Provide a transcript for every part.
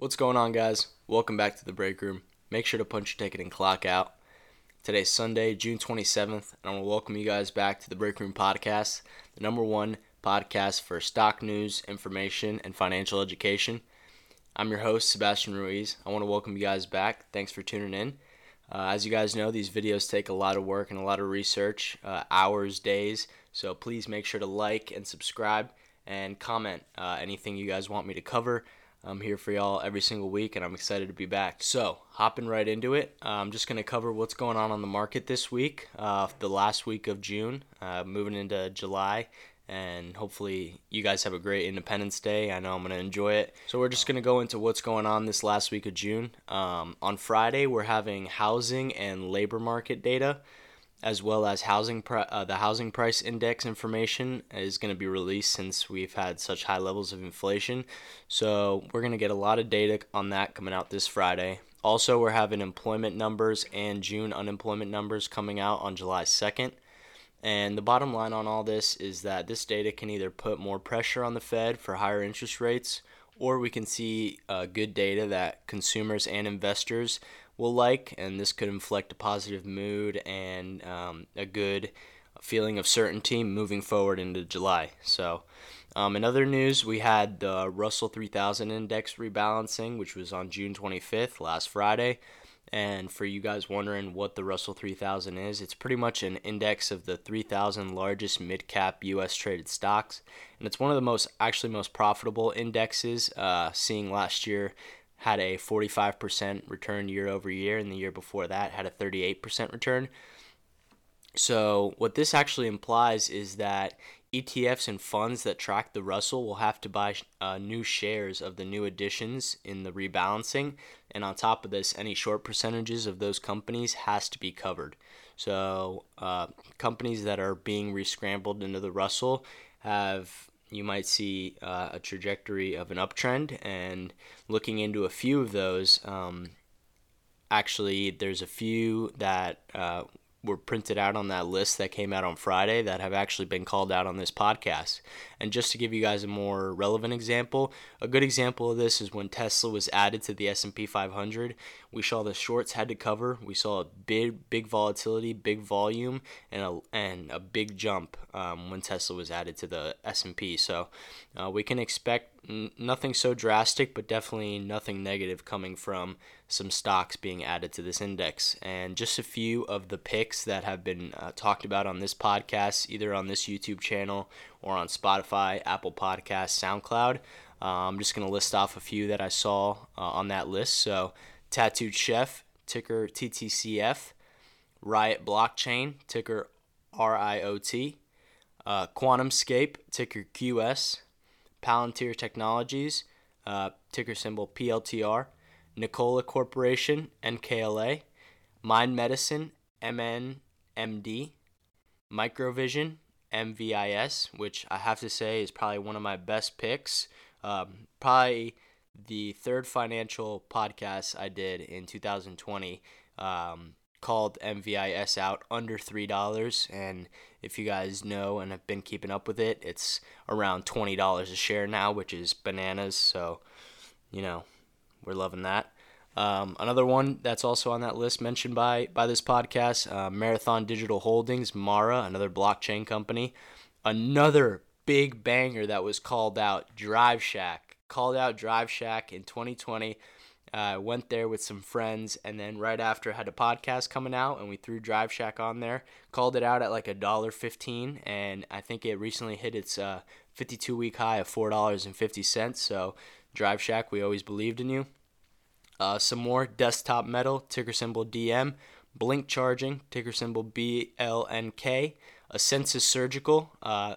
What's going on, guys? Welcome back to the break room. Make sure to punch your ticket and clock out. Today's Sunday, June 27th, and I want to welcome you guys back to the Break Room Podcast, the number one podcast for stock news, information, and financial education. I'm your host, Sebastian Ruiz. I want to welcome you guys back. Thanks for tuning in. Uh, as you guys know, these videos take a lot of work and a lot of research, uh, hours, days. So please make sure to like and subscribe and comment uh, anything you guys want me to cover. I'm here for y'all every single week, and I'm excited to be back. So, hopping right into it, uh, I'm just going to cover what's going on on the market this week, uh, the last week of June, uh, moving into July, and hopefully you guys have a great Independence Day. I know I'm going to enjoy it. So, we're just going to go into what's going on this last week of June. Um, on Friday, we're having housing and labor market data as well as housing uh, the housing price index information is going to be released since we've had such high levels of inflation. So we're going to get a lot of data on that coming out this Friday. Also, we're having employment numbers and June unemployment numbers coming out on July 2nd. And the bottom line on all this is that this data can either put more pressure on the Fed for higher interest rates, or we can see uh, good data that consumers and investors will like, and this could inflect a positive mood and um, a good feeling of certainty moving forward into July. So, um, in other news, we had the Russell 3000 index rebalancing, which was on June 25th, last Friday. And for you guys wondering what the Russell 3000 is, it's pretty much an index of the 3,000 largest mid cap US traded stocks. And it's one of the most, actually, most profitable indexes, uh, seeing last year had a 45% return year over year, and the year before that had a 38% return. So, what this actually implies is that ETFs and funds that track the Russell will have to buy uh, new shares of the new additions in the rebalancing. And on top of this, any short percentages of those companies has to be covered. So, uh, companies that are being rescrambled into the Russell have you might see uh, a trajectory of an uptrend. And looking into a few of those, um, actually, there's a few that uh, were printed out on that list that came out on Friday that have actually been called out on this podcast. And just to give you guys a more relevant example, a good example of this is when Tesla was added to the S&P 500. We saw the shorts had to cover. We saw a big big volatility, big volume, and a and a big jump um, when Tesla was added to the S&P. So uh, we can expect n- nothing so drastic, but definitely nothing negative coming from some stocks being added to this index. And just a few of the picks that have been uh, talked about on this podcast, either on this YouTube channel or on Spotify, Apple Podcasts, SoundCloud. Uh, I'm just going to list off a few that I saw uh, on that list. So, Tattooed Chef, ticker TTCF. Riot Blockchain, ticker RIOT. Uh, QuantumScape, ticker QS. Palantir Technologies, uh, ticker symbol PLTR, Nikola Corporation, NKLA, Mind Medicine, MNMD, Microvision, MVIS, which I have to say is probably one of my best picks. Um, probably the third financial podcast I did in 2020. Um, called MVIS out under $3. And if you guys know and have been keeping up with it, it's around $20 a share now, which is bananas. So, you know, we're loving that. Um, another one that's also on that list mentioned by by this podcast, uh, Marathon Digital Holdings, Mara, another blockchain company. Another big banger that was called out, Drive Shack. Called out Drive Shack in 2020 uh, went there with some friends, and then right after had a podcast coming out, and we threw Drive Shack on there. Called it out at like a dollar fifteen, and I think it recently hit its uh, 52 week high of four dollars and fifty cents. So Drive Shack, we always believed in you. Uh, some more Desktop Metal, ticker symbol DM. Blink Charging, ticker symbol BLNK. Asensus Surgical, uh,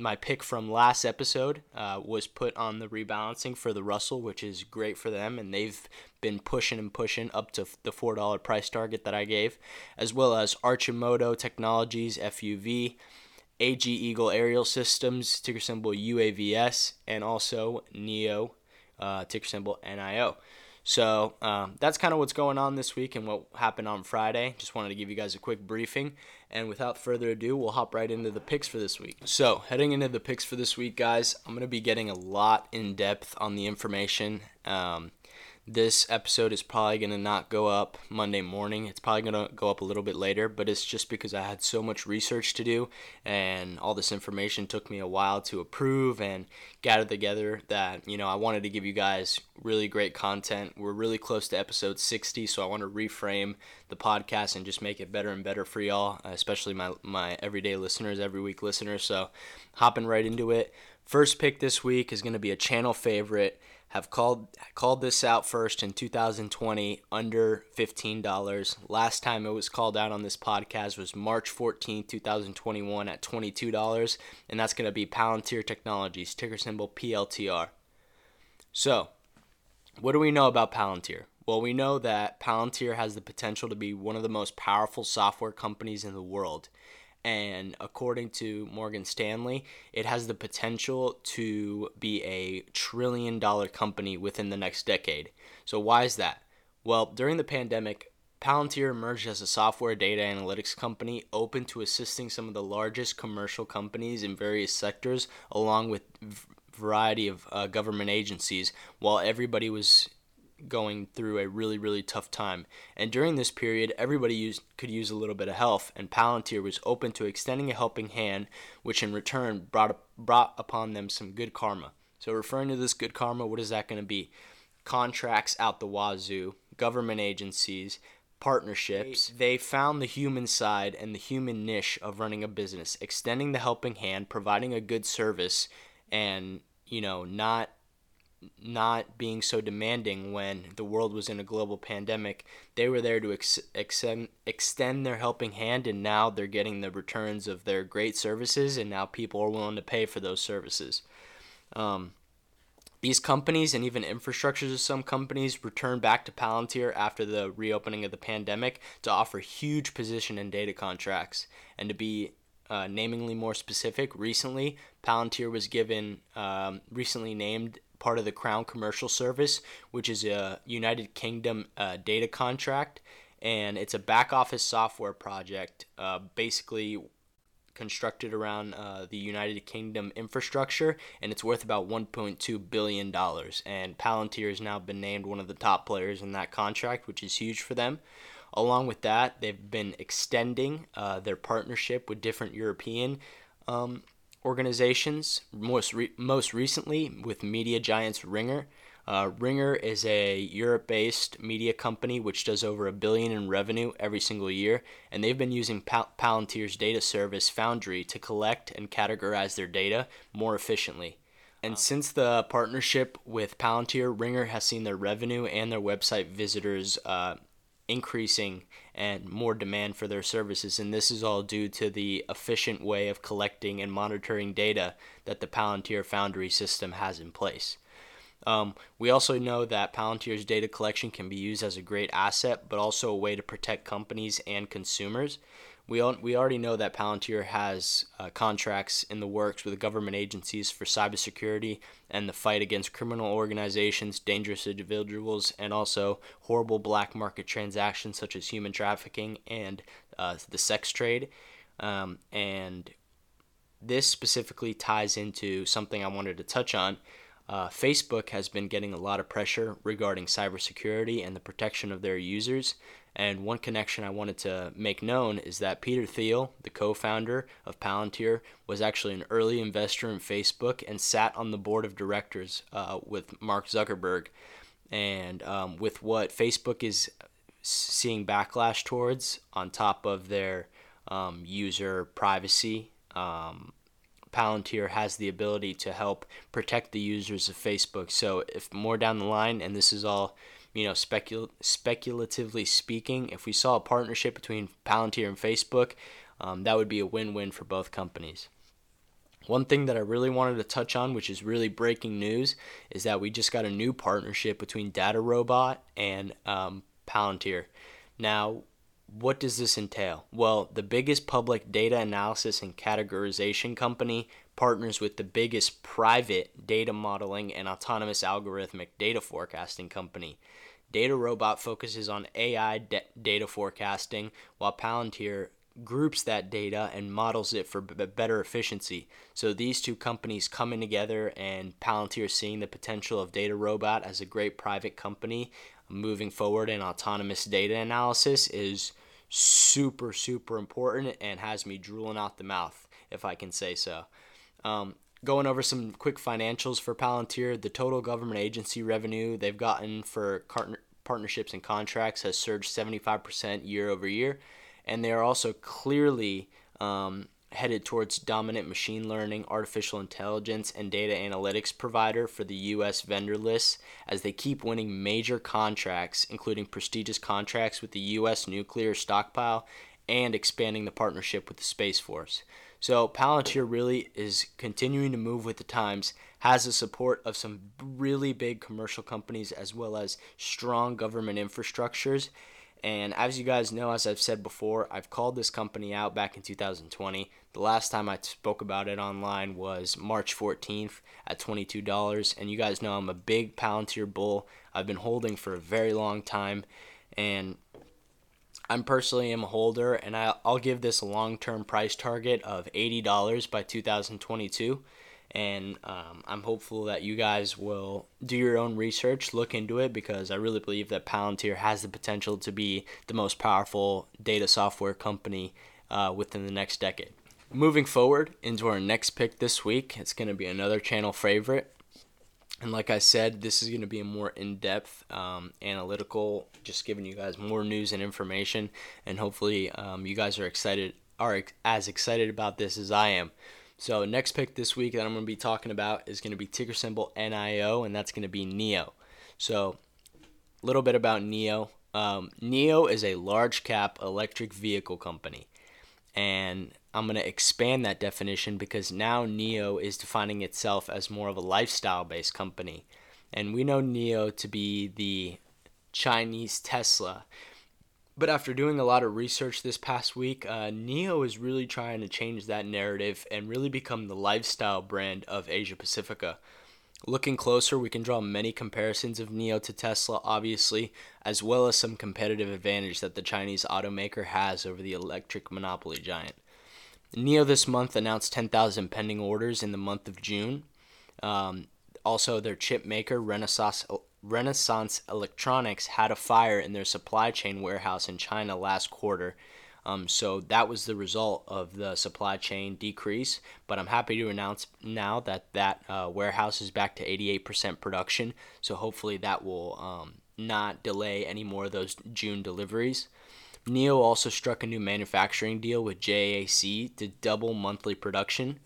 my pick from last episode uh, was put on the rebalancing for the Russell, which is great for them, and they've been pushing and pushing up to the four dollar price target that I gave, as well as Arcimoto Technologies FUV, AgEagle Aerial Systems ticker symbol UAVS, and also NIO uh, ticker symbol NIO. So um, that's kind of what's going on this week and what happened on Friday. Just wanted to give you guys a quick briefing. And without further ado, we'll hop right into the picks for this week. So, heading into the picks for this week, guys, I'm going to be getting a lot in depth on the information. Um, this episode is probably going to not go up Monday morning. It's probably going to go up a little bit later, but it's just because I had so much research to do and all this information took me a while to approve and gather together that, you know, I wanted to give you guys really great content. We're really close to episode 60, so I want to reframe the podcast and just make it better and better for y'all, especially my my everyday listeners, every week listeners. So, hopping right into it. First pick this week is going to be a channel favorite have called called this out first in 2020 under $15. Last time it was called out on this podcast was March 14, 2021 at $22, and that's going to be Palantir Technologies, ticker symbol PLTR. So, what do we know about Palantir? Well, we know that Palantir has the potential to be one of the most powerful software companies in the world and according to Morgan Stanley, it has the potential to be a trillion dollar company within the next decade. So, why is that? Well, during the pandemic, Palantir emerged as a software data analytics company open to assisting some of the largest commercial companies in various sectors, along with variety of uh, government agencies, while everybody was going through a really really tough time. And during this period everybody used, could use a little bit of help and palantir was open to extending a helping hand which in return brought, brought upon them some good karma. So referring to this good karma what is that going to be? Contracts out the wazoo government agencies partnerships. They found the human side and the human niche of running a business extending the helping hand providing a good service and you know not not being so demanding when the world was in a global pandemic. They were there to ex- extend, extend their helping hand, and now they're getting the returns of their great services, and now people are willing to pay for those services. Um, these companies and even infrastructures of some companies returned back to Palantir after the reopening of the pandemic to offer huge position and data contracts. And to be uh, namingly more specific, recently Palantir was given, um, recently named part of the Crown Commercial Service, which is a United Kingdom uh, data contract, and it's a back office software project, uh, basically constructed around uh, the United Kingdom infrastructure, and it's worth about 1.2 billion dollars. And Palantir has now been named one of the top players in that contract, which is huge for them. Along with that, they've been extending uh, their partnership with different European um, organizations, most, re- most recently with media giants Ringier. Uh, Ringier is a Europe based media company which does over a billion in revenue every single year, and they've been using Pal- Palantir's data service Foundry to collect and categorize their data more efficiently. And since the partnership with Palantir, Ringier has seen their revenue and their website visitors uh, increasing and more demand for their services. And this is all due to the efficient way of collecting and monitoring data that the Palantir Foundry system has in place. Um, we also know that Palantir's data collection can be used as a great asset, but also a way to protect companies and consumers. We, we already know that Palantir has uh, contracts in the works with government agencies for cybersecurity and the fight against criminal organizations, dangerous individuals, and also horrible black market transactions such as human trafficking and uh, the sex trade. Um, and this specifically ties into something I wanted to touch on. Uh, Facebook has been getting a lot of pressure regarding cybersecurity and the protection of their users. And one connection I wanted to make known is that Peter Thiel, the co founder of Palantir, was actually an early investor in Facebook and sat on the board of directors uh, with Mark Zuckerberg. And um, with what Facebook is seeing backlash towards, on top of their um, user privacy, um, Palantir has the ability to help protect the users of Facebook. So, if more down the line, and this is all you know, specul- speculatively speaking, if we saw a partnership between Palantir and Facebook, um, that would be a win win for both companies. One thing that I really wanted to touch on, which is really breaking news, is that we just got a new partnership between DataRobot and um, Palantir. Now, what does this entail? Well, the biggest public data analysis and categorization company partners with the biggest private data modeling and autonomous algorithmic data forecasting company. DataRobot focuses on AI de- data forecasting, while Palantir groups that data and models it for b- better efficiency. So these two companies coming together, and Palantir seeing the potential of DataRobot as a great private company moving forward in autonomous data analysis is super, super important and has me drooling out the mouth, if I can say so. Um, going over some quick financials for Palantir, the total government agency revenue they've gotten for partnerships and contracts has surged 75% year over year and they are also clearly um, headed towards dominant machine learning, artificial intelligence, and data analytics provider for the U.S. vendor list as they keep winning major contracts, including prestigious contracts with the U.S. nuclear stockpile and expanding the partnership with the Space Force. So Palantir really is continuing to move with the times, has the support of some really big commercial companies as well as strong government infrastructures and as you guys know, as I've said before, I've called this company out back in 2020. The last time I spoke about it online was March 14th at $22. And you guys know I'm a big Palantir bull. I've been holding for a very long time. And I'm personally am a holder, and I'll give this a long-term price target of $80 by 2022 and um, I'm hopeful that you guys will do your own research, look into it, because I really believe that Palantir has the potential to be the most powerful data software company uh, within the next decade. Moving forward into our next pick this week, it's going to be another channel favorite. And like I said, this is going to be a more in depth, um, analytical, just giving you guys more news and information. And hopefully, um, you guys are excited, are as excited about this as I am. So next pick this week that I'm going to be talking about is going to be ticker symbol NIO, and that's going to be NIO. So a little bit about NIO. Um, NIO is a large cap electric vehicle company, and I'm going to expand that definition because now NIO is defining itself as more of a lifestyle based company. And we know NIO to be the Chinese Tesla, but after doing a lot of research this past week, uh, NIO is really trying to change that narrative and really become the lifestyle brand of Asia Pacifica. Looking closer, we can draw many comparisons of NIO to Tesla, obviously, as well as some competitive advantage that the Chinese automaker has over the electric monopoly giant. NIO this month announced 10,000 pending orders in the month of June. Um, also, their chip maker, Renesas Renesas Electronics had a fire in their supply chain warehouse in China last quarter. Um, so that was the result of the supply chain decrease. But I'm happy to announce now that that uh, warehouse is back to 88% production. So hopefully that will um, not delay any more of those June deliveries. NIO also struck a new manufacturing deal with JAC to double monthly production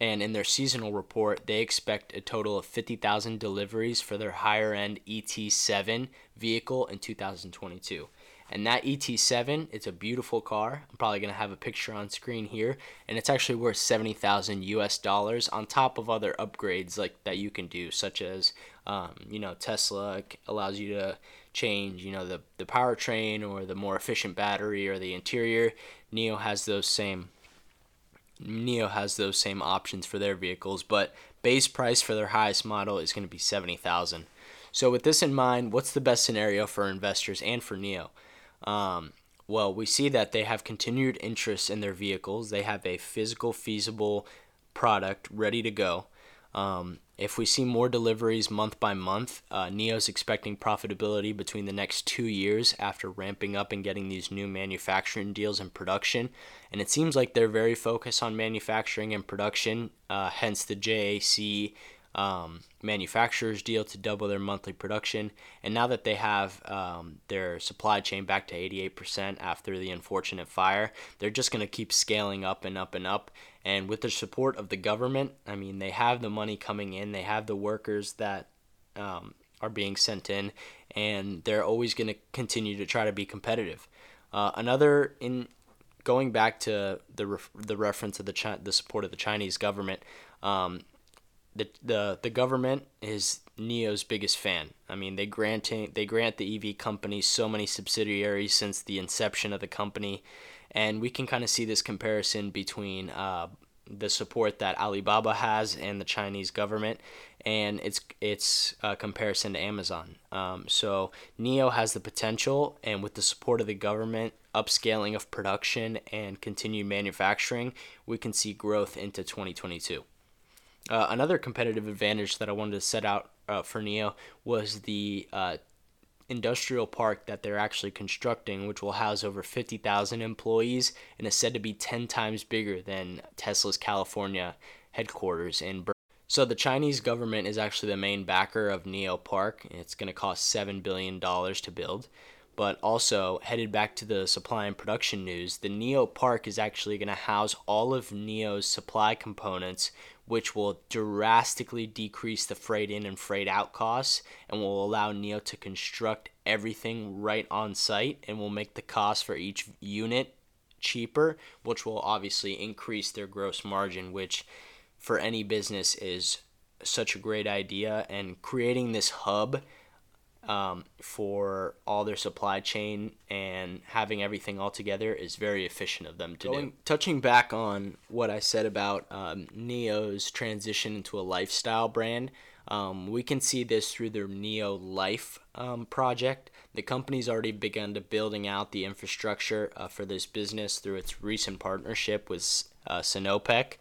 and in their seasonal report, they expect a total of 50,000 deliveries for their higher end ET7 vehicle in 2022. And that ET7, it's a beautiful car. I'm probably going to have a picture on screen here, and it's actually worth 70,000 US dollars on top of other upgrades like that you can do, such as, um, you know, Tesla allows you to change, you know, the the powertrain or the more efficient battery or the interior. NIO has those same NIO has those same options for their vehicles, but base price for their highest model is going to be 70,000. So with this in mind, what's the best scenario for investors and for NIO? Um, well, we see that they have continued interest in their vehicles. They have a physical feasible product ready to go. Um, if we see more deliveries month by month, uh, NIO's expecting profitability between the next two years after ramping up and getting these new manufacturing deals in production. And it seems like they're very focused on manufacturing and production, uh, hence the JAC um, manufacturers deal to double their monthly production. And now that they have um, their supply chain back to 88% after the unfortunate fire, they're just going to keep scaling up and up and up. And with the support of the government, I mean, they have the money coming in, they have the workers that um, are being sent in, and they're always going to continue to try to be competitive. Uh, another in going back to the ref, the reference of the Chi- the support of the Chinese government, um, the the the government is NIO's biggest fan. I mean, they granting they grant the EV company so many subsidiaries since the inception of the company, and we can kind of see this comparison between uh, the support that Alibaba has and the Chinese government. and its its uh, comparison to Amazon. Um, so NIO has the potential, and with the support of the government, upscaling of production, and continued manufacturing, we can see growth into 2022. Uh, another competitive advantage that I wanted to set out uh, for NIO was the uh, industrial park that they're actually constructing, which will house over 50,000 employees and is said to be 10 times bigger than Tesla's California headquarters in Berkeley. So the Chinese government is actually the main backer of NIO Park. It's going to cost $7 billion to build. But also, headed back to the supply and production news, the NIO Park is actually going to house all of NIO's supply components, which will drastically decrease the freight in and freight out costs and will allow NIO to construct everything right on site and will make the cost for each unit cheaper, which will obviously increase their gross margin, which for any business is such a great idea. And creating this hub um, for all their supply chain and having everything all together is very efficient of them to Going, do. Touching back on what I said about um, NIO's transition into a lifestyle brand, um, we can see this through their NIO Life um, project. The company's already begun to building out the infrastructure uh, for this business through its recent partnership with uh, Sinopec,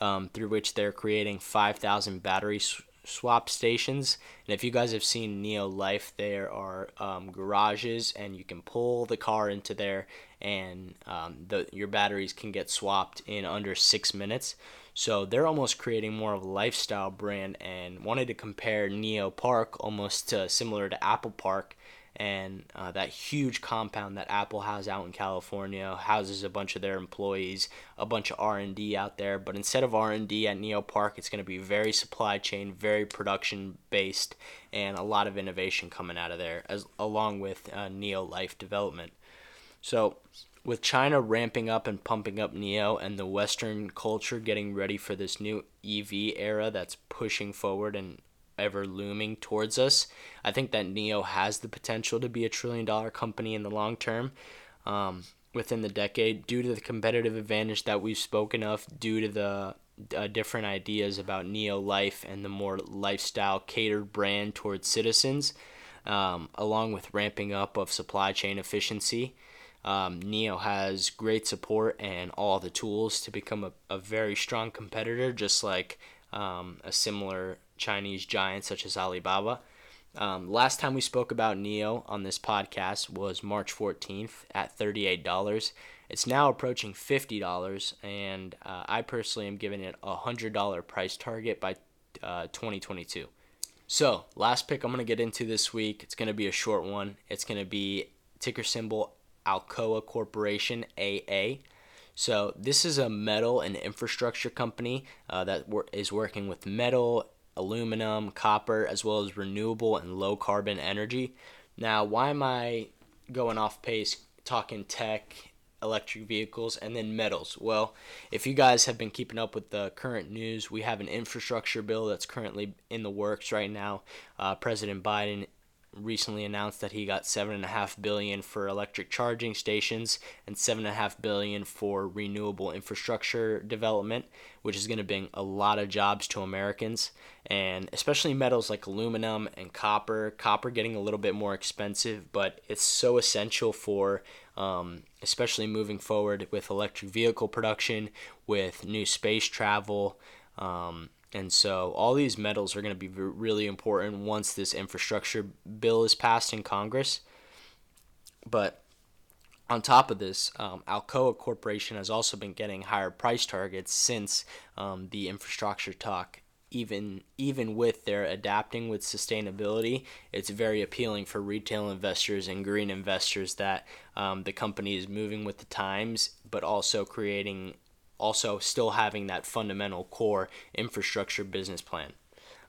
um, through which they're creating 5,000 battery swap stations. And if you guys have seen NIO Life, there are um, garages, and you can pull the car into there, and um, the, your batteries can get swapped in under six minutes. So they're almost creating more of a lifestyle brand, and wanted to compare NIO Park almost to, similar to Apple Park and uh, that huge compound that Apple has out in California houses a bunch of their employees, a bunch of R&D out there. But instead of R&D at NIO Park, it's going to be very supply chain, very production based, and a lot of innovation coming out of there, as along with uh, NIO Life development. So, with China ramping up and pumping up NIO, and the Western culture getting ready for this new EV era that's pushing forward and ever looming towards us. I think that NIO has the potential to be a trillion dollar company in the long term. Um, within the decade, due to the competitive advantage that we've spoken of, due to the uh, different ideas about NIO Life and the more lifestyle catered brand towards citizens, um, along with ramping up of supply chain efficiency. Um, NIO has great support and all the tools to become a, a very strong competitor, just like um, a similar Chinese giants such as Alibaba. Um, last time we spoke about NIO on this podcast was March 14th at $38. It's now approaching $50, and uh, I personally am giving it a $100 price target by uh, 2022. So, last pick I'm going to get into this week. It's going to be a short one. It's going to be ticker symbol Alcoa Corporation, AA. So, this is a metal and infrastructure company uh, that wor- is working with metal aluminum, copper, as well as renewable and low carbon energy. Now, why am I going off pace talking tech, electric vehicles, and then metals? Well, if you guys have been keeping up with the current news, we have an infrastructure bill that's currently in the works right now. Uh, President Biden recently announced that he got seven and a half billion for electric charging stations and seven and a half billion for renewable infrastructure development, which is going to bring a lot of jobs to Americans and especially metals like aluminum and copper. Copper getting a little bit more expensive, but it's so essential for um, especially moving forward with electric vehicle production, with new space travel. Um, and so all these metals are going to be really important once this infrastructure bill is passed in Congress. But on top of this, um, Alcoa Corporation has also been getting higher price targets since um, the infrastructure talk. Even even with their adapting with sustainability, it's very appealing for retail investors and green investors that um, the company is moving with the times, but also creating also still having that fundamental core infrastructure business plan.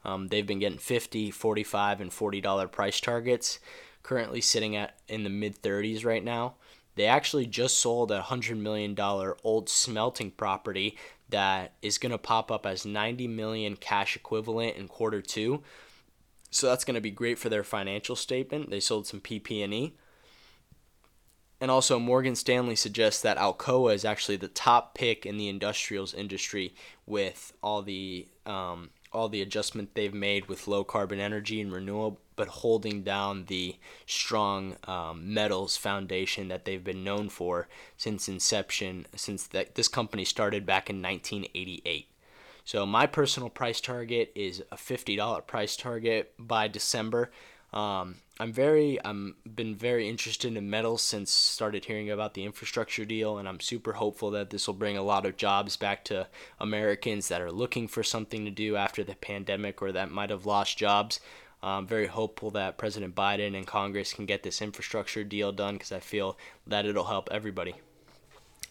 Um, they've been getting 50 45 and $40 price targets, currently sitting at in the mid 30s right now. They actually just sold a $100 million old smelting property that is going to pop up as 90 million cash equivalent in quarter two. So that's going to be great for their financial statement. They sold some PP&E. And also, Morgan Stanley suggests that Alcoa is actually the top pick in the industrials industry with all the um, all the adjustment they've made with low carbon energy and renewable, but holding down the strong um, metals foundation that they've been known for since inception, since that this company started back in 1988. So my personal price target is a $50 price target by December. Um, I'm very I'm been very interested in metals since started hearing about the infrastructure deal and I'm super hopeful that this will bring a lot of jobs back to Americans that are looking for something to do after the pandemic or that might have lost jobs. I'm very hopeful that President Biden and Congress can get this infrastructure deal done because I feel that it'll help everybody.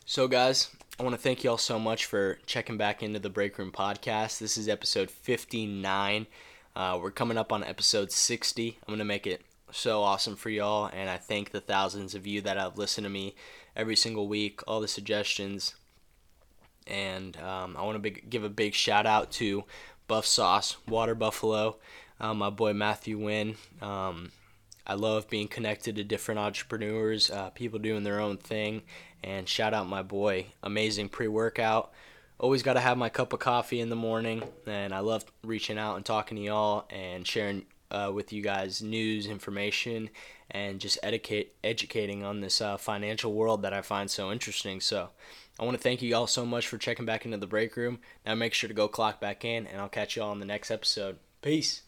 So, guys, I want to thank you all so much for checking back into the Break Room podcast. This is episode 59. Uh, we're coming up on episode 60. I'm going to make it so awesome for y'all, and I thank the thousands of you that have listened to me every single week, all the suggestions. And um, I want to give a big shout out to Buff Sauce, Water Buffalo, uh, my boy Matthew Wynn. Um, I love being connected to different entrepreneurs, uh, people doing their own thing. And shout out my boy, amazing pre workout. Always got to have my cup of coffee in the morning. And I love reaching out and talking to y'all and sharing uh, with you guys news, information, and just educate, educating on this uh, financial world that I find so interesting. So I want to thank you all so much for checking back into the break room. Now make sure to go clock back in, and I'll catch you all in the next episode. Peace.